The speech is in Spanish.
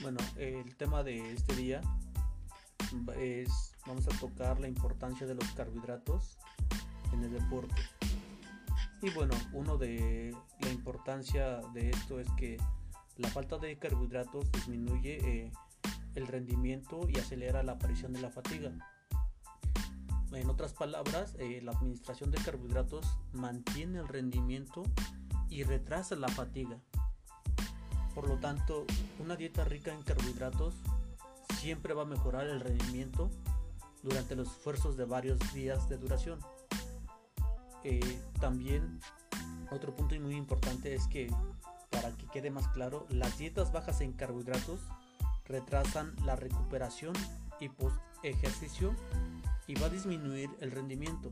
Bueno, el tema de este día es, vamos a tocar la importancia de los carbohidratos en el deporte. Y bueno, uno de la importancia de esto es que la falta de carbohidratos disminuye eh, el rendimiento y acelera la aparición de la fatiga. En otras palabras, eh, la administración de carbohidratos mantiene el rendimiento y retrasa la fatiga. Por lo tanto, una dieta rica en carbohidratos siempre va a mejorar el rendimiento durante los esfuerzos de varios días de duración. Eh, también otro punto muy importante es que, para que quede más claro, las dietas bajas en carbohidratos retrasan la recuperación y post ejercicio y va a disminuir el rendimiento.